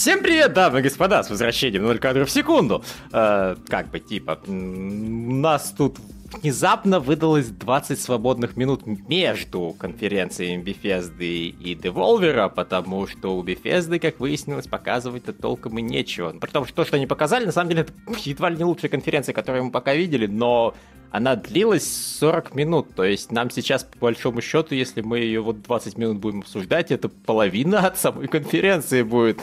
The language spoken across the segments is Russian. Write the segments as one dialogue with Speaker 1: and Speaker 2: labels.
Speaker 1: Всем привет, дамы и господа, с возвращением 0 кадров в секунду. Э, как бы, типа, нас тут внезапно выдалось 20 свободных минут между конференциями Bethesda и Devolver, потому что у Bethesda, как выяснилось, показывать-то толком и нечего. При том, что то, что они показали, на самом деле, это едва ли не лучшая конференция, которую мы пока видели, но она длилась 40 минут, то есть нам сейчас, по большому счету, если мы ее вот 20 минут будем обсуждать, это половина от самой конференции будет.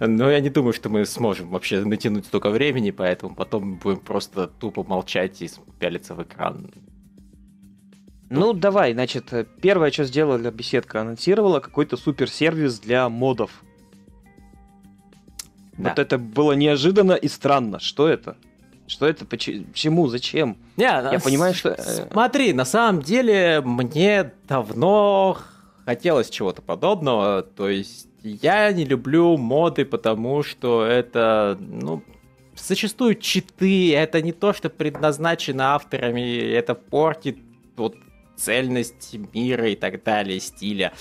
Speaker 1: Но я не думаю, что мы сможем вообще натянуть столько времени, поэтому потом будем просто тупо молчать и пялиться в экран.
Speaker 2: Ну, давай, значит, первое, что сделала беседка, анонсировала какой-то суперсервис для модов. Да. Вот это было неожиданно и странно. Что это? Что это? Почему? Зачем?
Speaker 1: Не, я понимаю, что... Э, смотри, на самом деле мне давно хотелось чего-то подобного. То есть я не люблю моды, потому что это, ну, зачастую читы, это не то, что предназначено авторами, это портит вот цельность мира и так далее, стиля.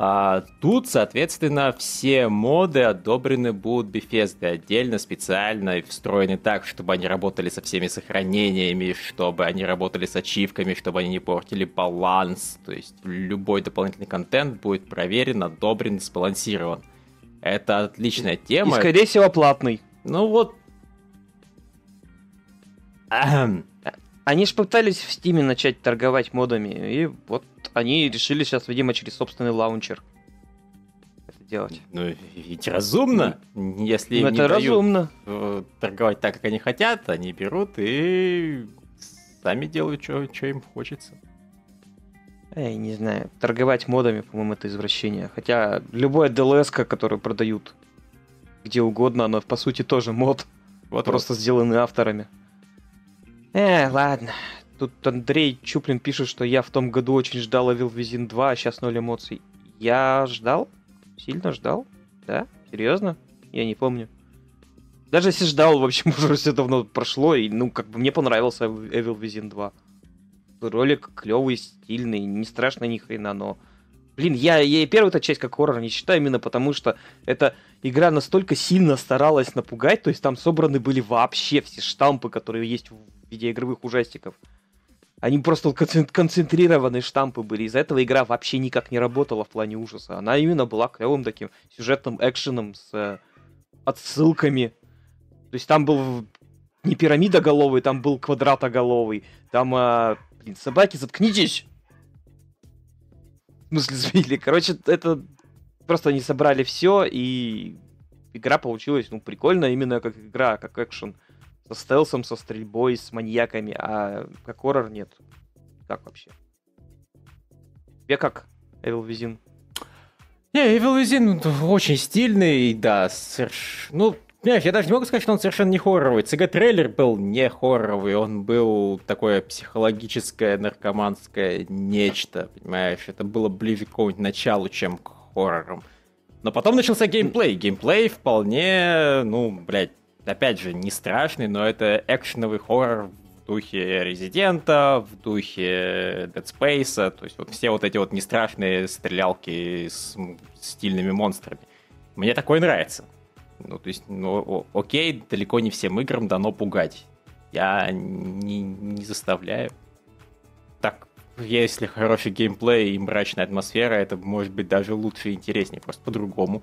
Speaker 1: А, тут, соответственно, все моды одобрены будут Bethesda отдельно, специально и встроены так, чтобы они работали со всеми сохранениями, чтобы они работали с ачивками, чтобы они не портили баланс. То есть любой дополнительный контент будет проверен, одобрен, сбалансирован. Это отличная тема.
Speaker 2: И, скорее всего, платный.
Speaker 1: Ну вот...
Speaker 2: Они же пытались в Стиме начать торговать модами, и вот они решили сейчас, видимо, через собственный лаунчер
Speaker 1: это делать. Ну, ведь разумно, если
Speaker 2: ну, им это не разумно.
Speaker 1: дают торговать так, как они хотят, они берут и сами делают, что, им хочется.
Speaker 2: Я не знаю, торговать модами, по-моему, это извращение. Хотя любое DLS, которое продают где угодно, оно по сути тоже мод. Вот просто вот. сделаны авторами. Э, ладно. Тут Андрей Чуплин пишет, что я в том году очень ждал Evil Within 2, а сейчас ноль эмоций. Я ждал? Сильно ждал? Да? Серьезно? Я не помню. Даже если ждал, в общем, уже все давно прошло, и, ну, как бы мне понравился Evil Within 2. Ролик клевый, стильный, не страшно ни хрена, но... Блин, я, я первую-то часть как хоррор не считаю именно потому, что эта игра настолько сильно старалась напугать, то есть там собраны были вообще все штампы, которые есть в видеоигровых ужастиков. Они просто концентрированные штампы были. Из-за этого игра вообще никак не работала в плане ужаса. Она именно была клевым таким сюжетным экшеном с э, отсылками. То есть там был не пирамидоголовый, там был квадратоголовый. Там, э, блин, собаки, заткнитесь! В смысле, сбили. Короче, это просто они собрали все, и игра получилась, ну, прикольно, именно как игра, как экшен со стелсом, со стрельбой, с маньяками, а как хоррор нет. Как вообще? Тебе как, Evil Within?
Speaker 1: Не, Evil Within очень стильный, да, соверш... ну, я даже не могу сказать, что он совершенно не хорроровый. CG-трейлер был не хорроровый, он был такое психологическое, наркоманское нечто, понимаешь? Это было ближе к какому-нибудь началу, чем к хоррорам. Но потом начался геймплей. Геймплей вполне, ну, блядь, опять же, не страшный, но это экшеновый хоррор в духе Резидента, в духе Dead Space, то есть вот все вот эти вот не страшные стрелялки с стильными монстрами. Мне такое нравится. Ну, то есть, ну, окей, далеко не всем играм дано пугать. Я не, не заставляю. Так, если хороший геймплей и мрачная атмосфера, это может быть даже лучше и интереснее, просто по-другому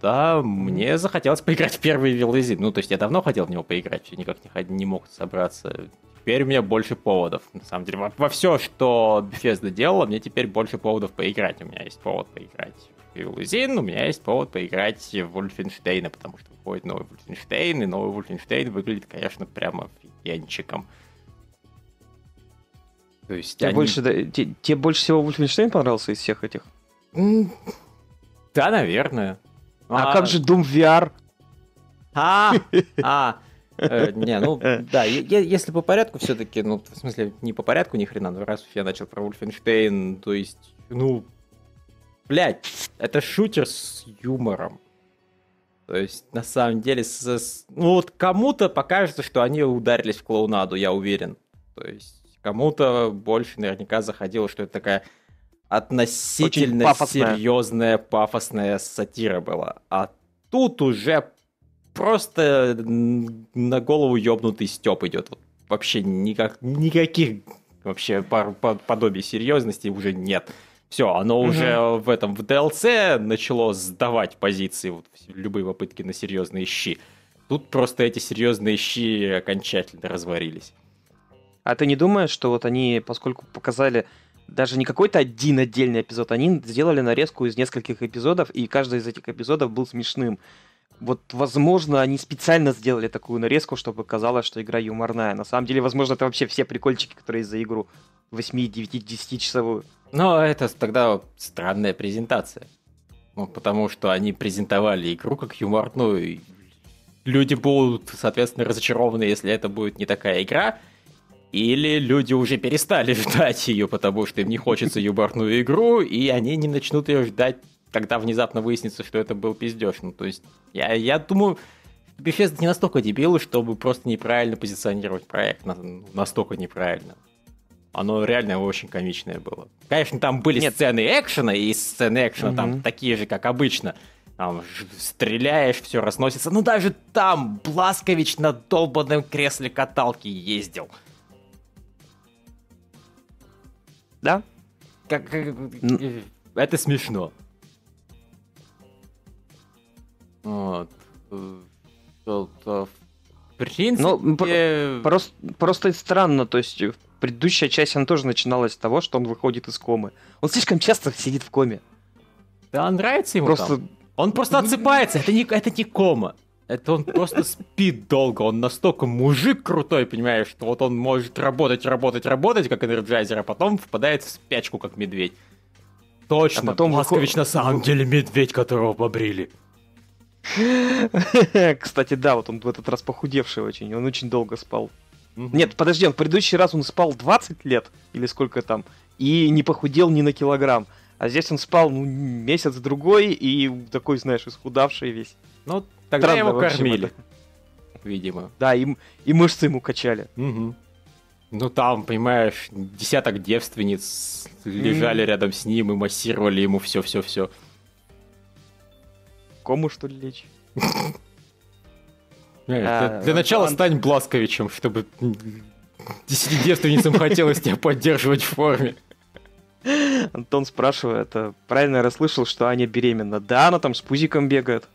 Speaker 1: да, мне захотелось поиграть в первый Вилдезин. Ну, то есть я давно хотел в него поиграть, все никак не, не мог собраться. Теперь у меня больше поводов. На самом деле, во, во все, что Bethesda делала, мне теперь больше поводов поиграть. У меня есть повод поиграть в Вилдезин, у меня есть повод поиграть в Вольфенштейна, потому что выходит новый Вольфенштейн, и новый Вольфенштейн выглядит, конечно, прямо офигенчиком.
Speaker 2: То есть тебе, они... больше, да, тебе, тебе больше всего Вольфенштейн понравился из всех этих?
Speaker 1: Да, наверное.
Speaker 2: А, а как же Doom VR?
Speaker 1: А, а, э, не, ну да, если по порядку все-таки, ну, в смысле, не по порядку ни хрена, но раз я начал про Wolfenstein, то есть, ну, блядь, это шутер с юмором. То есть, на самом деле, с, с, ну вот кому-то покажется, что они ударились в клоунаду, я уверен. То есть, кому-то больше наверняка заходило, что это такая относительно пафосная. серьезная пафосная сатира была. А тут уже просто на голову ёбнутый стёб идет. Вообще никак, никаких вообще подобий серьезности уже нет. Все, оно угу. уже в этом в DLC начало сдавать позиции, вот, любые попытки на серьезные щи. Тут просто эти серьезные щи окончательно разварились.
Speaker 2: А ты не думаешь, что вот они, поскольку показали даже не какой-то один отдельный эпизод, они сделали нарезку из нескольких эпизодов, и каждый из этих эпизодов был смешным. Вот, возможно, они специально сделали такую нарезку, чтобы казалось, что игра юморная. На самом деле, возможно, это вообще все прикольчики, которые за игру 8, 9, 10 часовую.
Speaker 1: Но это тогда странная презентация. Ну, потому что они презентовали игру как юморную. Люди будут, соответственно, разочарованы, если это будет не такая игра. Или люди уже перестали ждать ее, потому что им не хочется юморную игру, и они не начнут ее ждать, когда внезапно выяснится, что это был пиздеж. Ну, то есть, я, я думаю, Bethesda не настолько дебилы, чтобы просто неправильно позиционировать проект. Настолько неправильно. Оно реально очень комичное было. Конечно, там были Нет. сцены экшена, и сцены экшена угу. там такие же, как обычно. Там стреляешь, все разносится. Ну даже там Бласкович на долбанном кресле каталки ездил.
Speaker 2: Да?
Speaker 1: Как, как, это смешно. Вот. Э, в
Speaker 2: принципе... Ну, просто, просто странно, то есть предыдущая часть, она тоже начиналась с того, что он выходит из комы. Он слишком часто сидит в коме.
Speaker 1: Да, нравится ему просто... там. Он просто отсыпается, это не, это не кома. Это он просто спит долго, он настолько мужик крутой, понимаешь, что вот он может работать, работать, работать, как Energizer, а потом впадает в спячку, как медведь. Точно, а потом Ласкович на самом деле медведь, которого побрили.
Speaker 2: Кстати, да, вот он в этот раз похудевший очень, он очень долго спал. Нет, подожди, он в предыдущий раз он спал 20 лет, или сколько там, и не похудел ни на килограмм. А здесь он спал, ну, месяц-другой, и такой, знаешь, исхудавший весь.
Speaker 1: Ну, тогда Странно, его кормили. Видимо.
Speaker 2: Да, и, и мышцы ему качали.
Speaker 1: Угу. Ну, там, понимаешь, десяток девственниц лежали mm. рядом с ним и массировали ему все-все-все.
Speaker 2: Кому, что ли, лечь?
Speaker 1: А, для начала стань Бласковичем, чтобы десяти девственницам хотелось тебя поддерживать в форме.
Speaker 2: Антон спрашивает, а правильно я расслышал, что Аня беременна? Да, она там с пузиком бегает.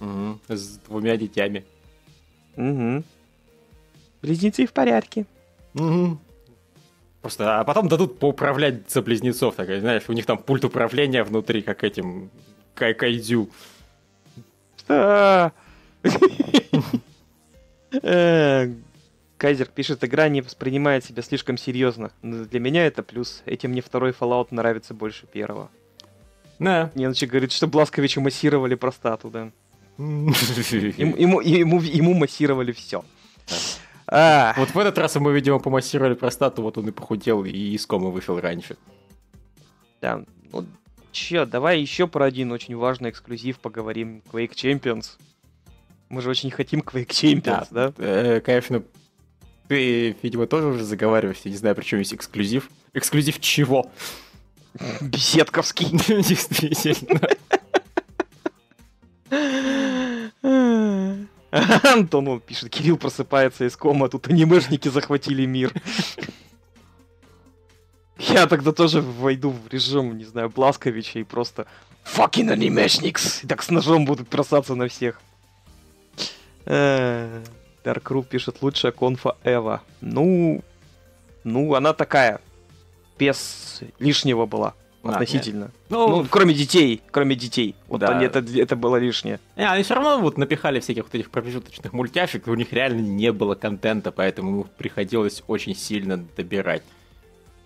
Speaker 1: Угу, с двумя детьми.
Speaker 2: Угу. Близнецы в порядке.
Speaker 1: Угу. Просто, а потом дадут поуправлять за близнецов, так, знаешь, у них там пульт управления внутри, как этим кай кайдзю.
Speaker 2: А, Э, Кайзер пишет, игра не воспринимает себя слишком серьезно. Но для меня это плюс. Этим мне второй Fallout нравится больше первого.
Speaker 1: Да.
Speaker 2: Неночи говорит, что Бласковичу массировали простату, да. Ему, ему, ему, массировали все.
Speaker 1: А. Вот в этот раз ему, видимо, помассировали простату, вот он и похудел, и из комы вышел раньше.
Speaker 2: Да, ну, чё, давай еще про один очень важный эксклюзив поговорим. Quake Champions. Мы же очень хотим Quake Champions, да? да?
Speaker 1: Э, конечно, ты, видимо, тоже уже заговариваешься, не знаю, при чем есть эксклюзив. Эксклюзив чего?
Speaker 2: Беседковский.
Speaker 1: Действительно.
Speaker 2: Антон он пишет, Кирилл просыпается из кома, тут анимешники захватили мир. Я тогда тоже войду в режим, не знаю, Бласковича и просто fucking анимешникс! И так с ножом будут бросаться на всех. Э, Dark пишет, лучшая конфа Эва. Ну, ну, она такая, без лишнего была. Относительно. Нет. Ну, ну, кроме детей, кроме детей. Вот да. они, это, это было лишнее.
Speaker 1: Не, они все равно вот напихали всяких вот этих промежуточных мультяшек, у них реально не было контента, поэтому приходилось очень сильно добирать.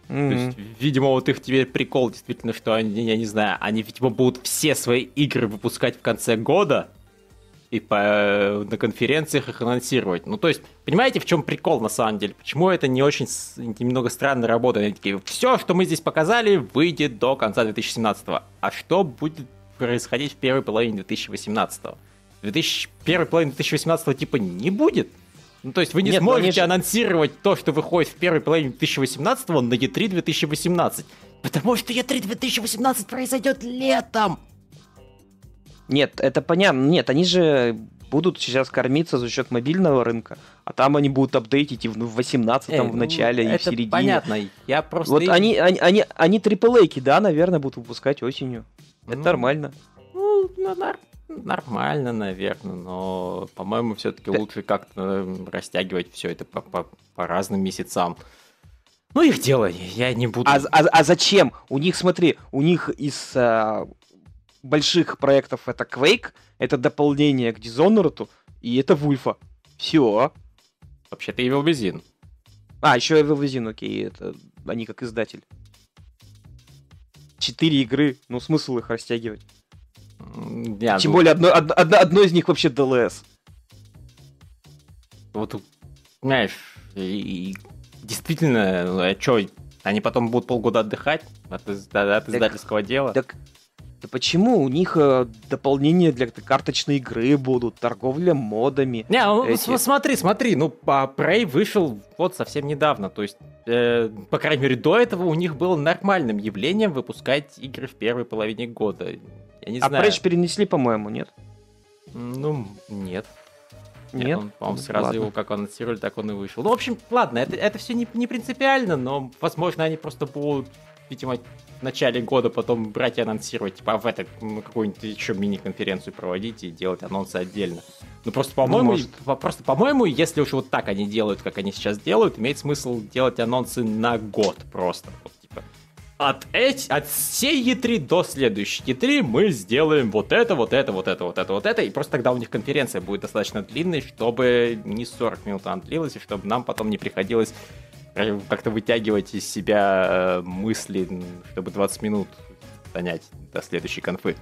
Speaker 1: Mm-hmm. То есть, видимо, вот их теперь прикол действительно, что они, я не знаю, они, видимо, будут все свои игры выпускать в конце года, и по, на конференциях их анонсировать. Ну, то есть, понимаете, в чем прикол на самом деле? Почему это не очень немного странно работает? Они такие, все, что мы здесь показали, выйдет до конца 2017. А что будет происходить в первой половине 2018. В 2000... первой половине 2018 типа не будет. Ну, то есть вы не Нет, сможете же... анонсировать то, что выходит в первой половине 2018 на E3 2018. Потому что E3 2018 произойдет летом.
Speaker 2: Нет, это понятно. Нет, они же будут сейчас кормиться за счет мобильного рынка, а там они будут апдейтить и в 18-м Эй, в начале, ну, и в середине.
Speaker 1: понятно, я просто...
Speaker 2: Вот они, они, они, они AAA, да, наверное, будут выпускать осенью. Это ну, нормально.
Speaker 1: Ну, ну нар- нормально, наверное, но, по-моему, все-таки да. лучше как-то растягивать все это по, по, по разным месяцам. Ну, их дело, я не буду...
Speaker 2: А, а, а зачем? У них, смотри, у них из а, больших проектов это Quake, это дополнение к Dishonored, и это Вульфа. Все.
Speaker 1: Вообще-то Evil Within.
Speaker 2: А, еще Evil Within, окей, это они как издатель. Четыре игры, ну смысл их растягивать. Я, Тем ну... более одно, одно, одно, одно из них вообще DLS.
Speaker 1: Вот, знаешь, и, и, действительно, ну, а что, они потом будут полгода отдыхать от, от, от издательского так, дела?
Speaker 2: Так да почему? У них э, дополнения для карточной игры будут, торговля модами.
Speaker 1: Не, ну, эти... смотри, смотри, ну, Prey вышел вот совсем недавно, то есть, э, по крайней мере, до этого у них было нормальным явлением выпускать игры в первой половине года. Я не
Speaker 2: а
Speaker 1: знаю.
Speaker 2: Prey перенесли, по-моему, нет?
Speaker 1: Ну, нет. Нет, нет он, по-моему, сразу ладно. его как анонсировали, так он и вышел. Ну, в общем, ладно, это, это все не, не принципиально, но, возможно, они просто будут, видимо, начале года потом брать и анонсировать, типа, а в это какую-нибудь еще мини-конференцию проводить и делать анонсы отдельно. Ну просто, по-моему, ну, просто, по-моему, если уж вот так они делают, как они сейчас делают, имеет смысл делать анонсы на год просто. Вот, типа, от, эти, от всей E3 до следующей E3 мы сделаем вот это, вот это, вот это, вот это, вот это, и просто тогда у них конференция будет достаточно длинной, чтобы не 40 минут она длилась, и чтобы нам потом не приходилось как-то вытягивать из себя э, мысли, чтобы 20 минут занять до следующей конфы.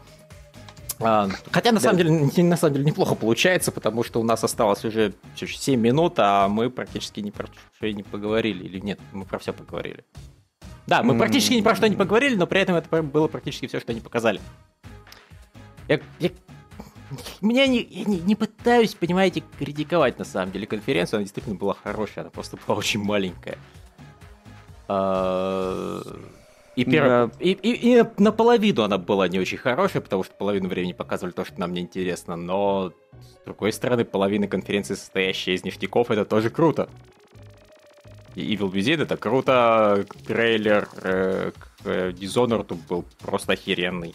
Speaker 1: А, хотя на да. самом деле на самом деле неплохо получается, потому что у нас осталось уже 7 минут, а мы практически ни про что не поговорили. Или нет, мы про все поговорили. Да, мы практически ни про что не поговорили, но при этом это было практически все, что они показали. Я, я меня не, я не, не пытаюсь, понимаете, критиковать на самом деле конференцию, она действительно была хорошая, она просто была очень маленькая. А, и, перв... да. и, и, и наполовину она была не очень хорошая, потому что половину времени показывали то, что нам не интересно, но с другой стороны, половина конференции, состоящая из ништяков, это тоже круто. И Evil Within это круто, трейлер э, к Dishonored был просто охеренный.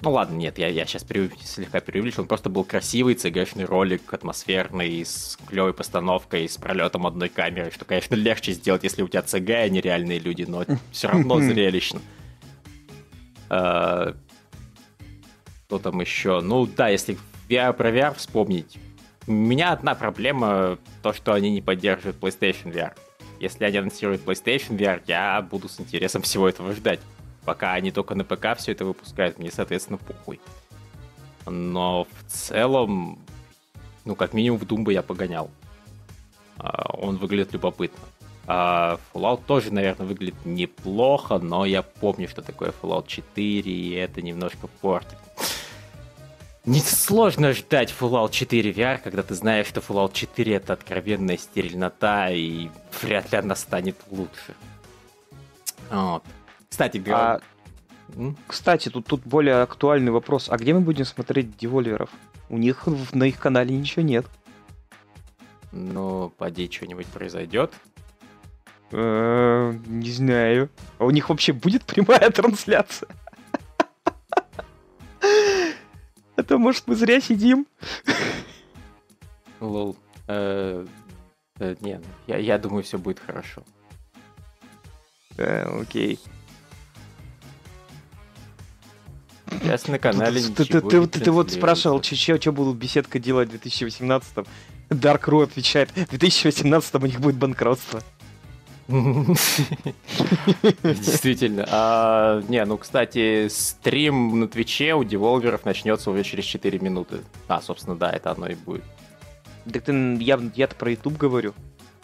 Speaker 1: Ну ладно, нет, я, я сейчас при, слегка преувеличил. Он просто был красивый цгшный ролик, атмосферный, с клевой постановкой, с пролетом одной камеры, что, конечно, легче сделать, если у тебя ЦГ, а не реальные люди, но все равно зрелищно. А, что там еще? Ну да, если VR про VR вспомнить, у меня одна проблема, то, что они не поддерживают PlayStation VR. Если они анонсируют PlayStation VR, я буду с интересом всего этого ждать. Пока они только на ПК все это выпускают, мне, соответственно, похуй. Но в целом, ну, как минимум в Doom я погонял. А, он выглядит любопытно. А Fallout тоже, наверное, выглядит неплохо, но я помню, что такое Fallout 4, и это немножко портит. Не сложно ждать Fallout 4 VR, когда ты знаешь, что Fallout 4 это откровенная стерильнота, и вряд ли она станет лучше. Вот. Кстати,
Speaker 2: а, кстати, тут, тут более актуальный вопрос. А где мы будем смотреть девольверов? У них на их канале ничего нет.
Speaker 1: Ну, поди, что-нибудь произойдет.
Speaker 2: Э, не знаю. А у них вообще будет прямая трансляция? Это может мы зря сидим?
Speaker 1: Лол. Э, э, не, я думаю, все будет хорошо.
Speaker 2: Окей.
Speaker 1: Сейчас на канале
Speaker 2: ты, ты, ты, ты вот спрашивал, что будут беседка делать в 2018-м. Dark Ru отвечает, в 2018-м у них будет банкротство.
Speaker 1: Действительно. А, не, ну, кстати, стрим на Твиче у деволверов начнется уже через 4 минуты. А, собственно, да, это оно и будет.
Speaker 2: Так ты, я, я-то про YouTube говорю.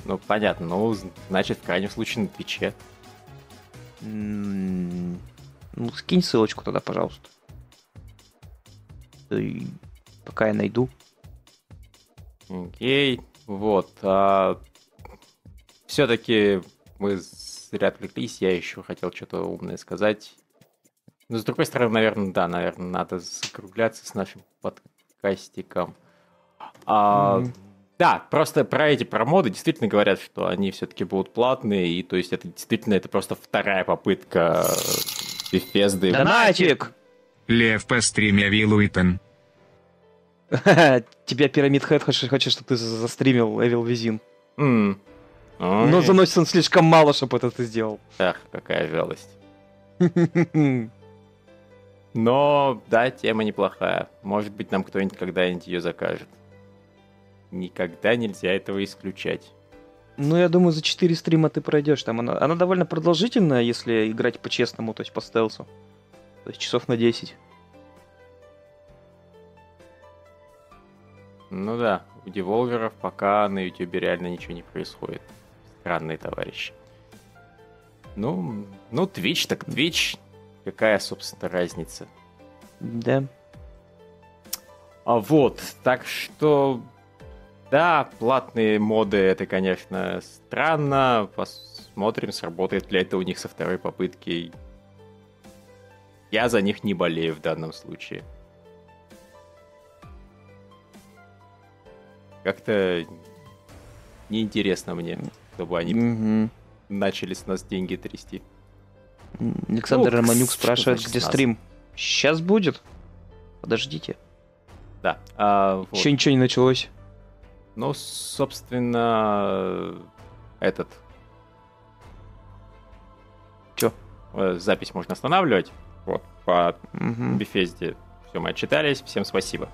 Speaker 1: Ну, понятно. Ну, значит, в крайнем случае на Твиче.
Speaker 2: Ну, скинь ссылочку тогда, пожалуйста. И пока я найду.
Speaker 1: Окей, вот. А... Все-таки мы зря отвлеклись, я еще хотел что-то умное сказать. Но с другой стороны, наверное, да, наверное, надо закругляться с нашим подкастиком. А, mm-hmm. Да, просто про эти промоды действительно говорят, что они все-таки будут платные, и то есть это действительно это просто вторая попытка Bethesda.
Speaker 2: Донатик!
Speaker 3: Лев по стриме Вилуитон.
Speaker 2: Тебя Пирамид Хэт хочет, хочет, чтобы ты застримил Evil Within. Mm. Но заносит он слишком мало, чтобы это ты сделал.
Speaker 1: Эх, какая жалость. Но, да, тема неплохая. Может быть, нам кто-нибудь когда-нибудь ее закажет. Никогда нельзя этого исключать.
Speaker 2: Ну, я думаю, за 4 стрима ты пройдешь. Там она, она довольно продолжительная, если играть по-честному, то есть по стелсу. То есть часов на 10.
Speaker 1: Ну да, у деволверов пока на ютубе реально ничего не происходит. Странные товарищи. Ну, ну, Twitch так Twitch. Какая, собственно, разница?
Speaker 2: Да.
Speaker 1: А вот, так что да, платные моды это, конечно, странно. Посмотрим, сработает ли это у них со второй попытки. Я за них не болею в данном случае. Как-то неинтересно мне, чтобы они mm-hmm. начали с нас деньги трясти.
Speaker 2: Александр ну, Романюк спрашивает, где стрим. Сейчас будет. Подождите.
Speaker 1: Да.
Speaker 2: А, вот. Еще ничего не началось.
Speaker 1: Ну, собственно, этот...
Speaker 2: Чё?
Speaker 1: Э, запись можно останавливать. Вот, по угу. Бефезде. Все, мы отчитались. Всем спасибо.